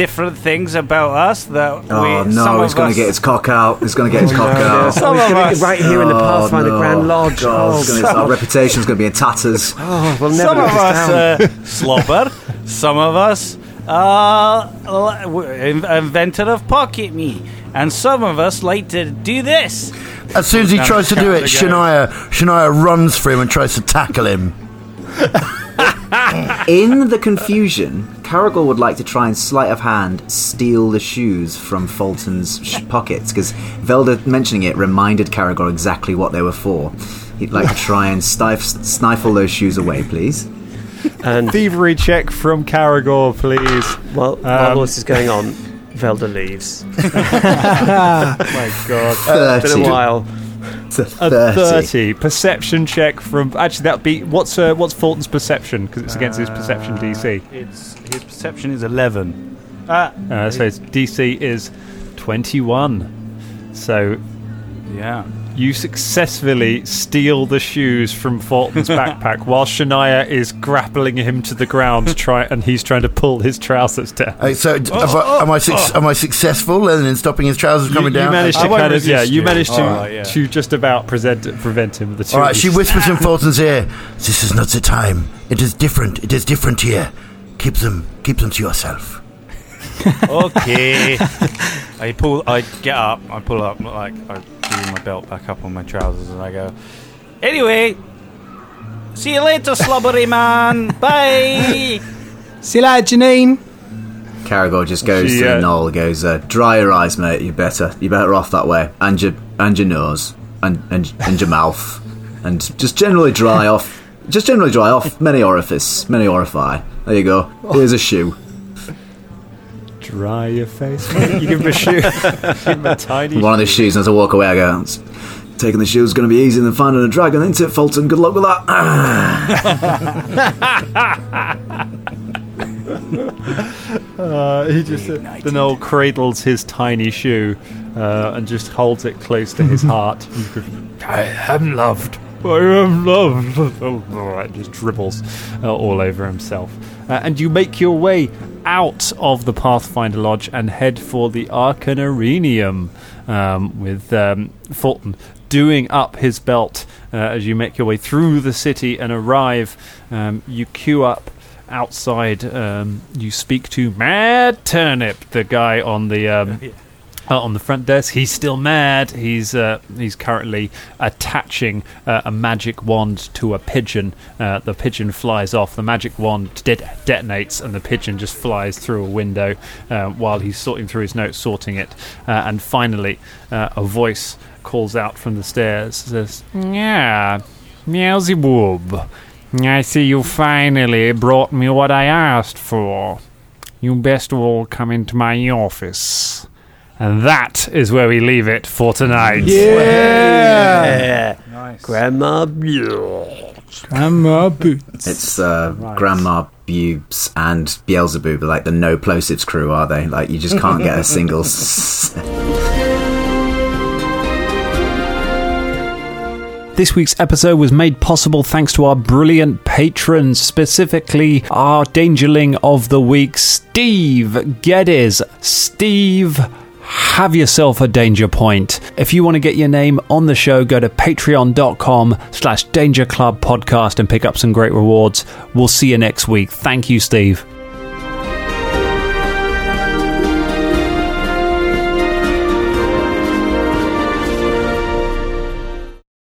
different things about us that Oh we some no, he's going to get his cock out. He's going to get his cock out. Some he's of gonna us- get right here in the Oh, Pathfinder no. Grand Lodge. God, oh, it's gonna- our reputation's going to be in tatters. oh, we'll never some let of this us down. uh, slobber. Some of us uh, inventor of pocket me, and some of us like to do this. As soon as he tries to do it, Shania, Shania runs for him and tries to tackle him. In the confusion, Karagor would like to try and sleight of hand steal the shoes from Folton's sh- pockets because Velda mentioning it reminded Karagor exactly what they were for. He'd like to try and stif- stifle those shoes away, please. And Thievery check from Karagor, please. while, while Um, all this is going on, Velda leaves. My God. It's been 30 a while. To A 30. 30 perception check from actually that'd be what's uh, what's Folton's perception because it's against his perception DC. It's his perception is eleven. Uh, so his DC is 21. So Yeah. You successfully steal the shoes from Folton's backpack while Shania is grappling him to the ground to try and he's trying to pull his trousers down. Uh, so, d- have I- am, I suc- am I successful in, in stopping his trousers You, coming you down? managed to kind of yeah, you you. managed to Alright, yeah. to just about present prevent him. The two All right, she whispers in Folton's ear. This is not the time. It is different. It is different here. Keep them, keep them to yourself. Okay. I pull. I get up. I pull up. Like I do my belt back up on my trousers, and I go. Anyway. See you later, slobbery man. Bye. See you later, Janine. Karagor just goes She, to the gnoll, goes, uh, dry your eyes, mate, you better. You better off that way. And your, and your nose. And, and, and your mouth. And just generally dry off. Just generally dry off. Many orifice. Many orify. There you go. Here's a shoe. Dry your face. you give him a shoe. give him a tiny One of the shoes, and as I walk away, I go, "It's- taking the shoes is going to be easier than finding a dragon, isn't it, Folton? Good luck with that. Uh, he just uh, the gnoll cradles his tiny shoe uh, and just holds it close to his heart. I am loved. I am loved. it just dribbles uh, all over himself. Uh, and you make your way out of the Pathfinder Lodge and head for the Arcanarenium um, with um, Folton doing up his belt uh, as you make your way through the city and arrive. Um, you queue up outside. Um, you speak to Mad Turnip, the guy on the. Um, uh, on the front desk, he's still mad. He's uh, he's currently attaching uh, a magic wand to a pigeon. Uh, the pigeon flies off. The magic wand de- detonates, and the pigeon just flies through a window uh, while he's sorting through his notes, sorting it. Uh, and finally, a voice calls out from the stairs. Says, "Yeah, Beelzebub, I see you finally brought me what I asked for. You best all come into my office." And that is where we leave it for tonight. Yeah. Grandma Butts. Grandma Boots. It's uh, Grandma Bubes and Beelzebub, like the no plosives crew, are they? Like you just can't get a single. s- This week's episode was made possible thanks to our brilliant patrons, specifically our Dangerling of the Week, Steve Geddes. Steve, have yourself a danger point. If you want to get your name on the show, go to patreon.com slash danger club podcast and pick up some great rewards. We'll see you next week. Thank you, Steve.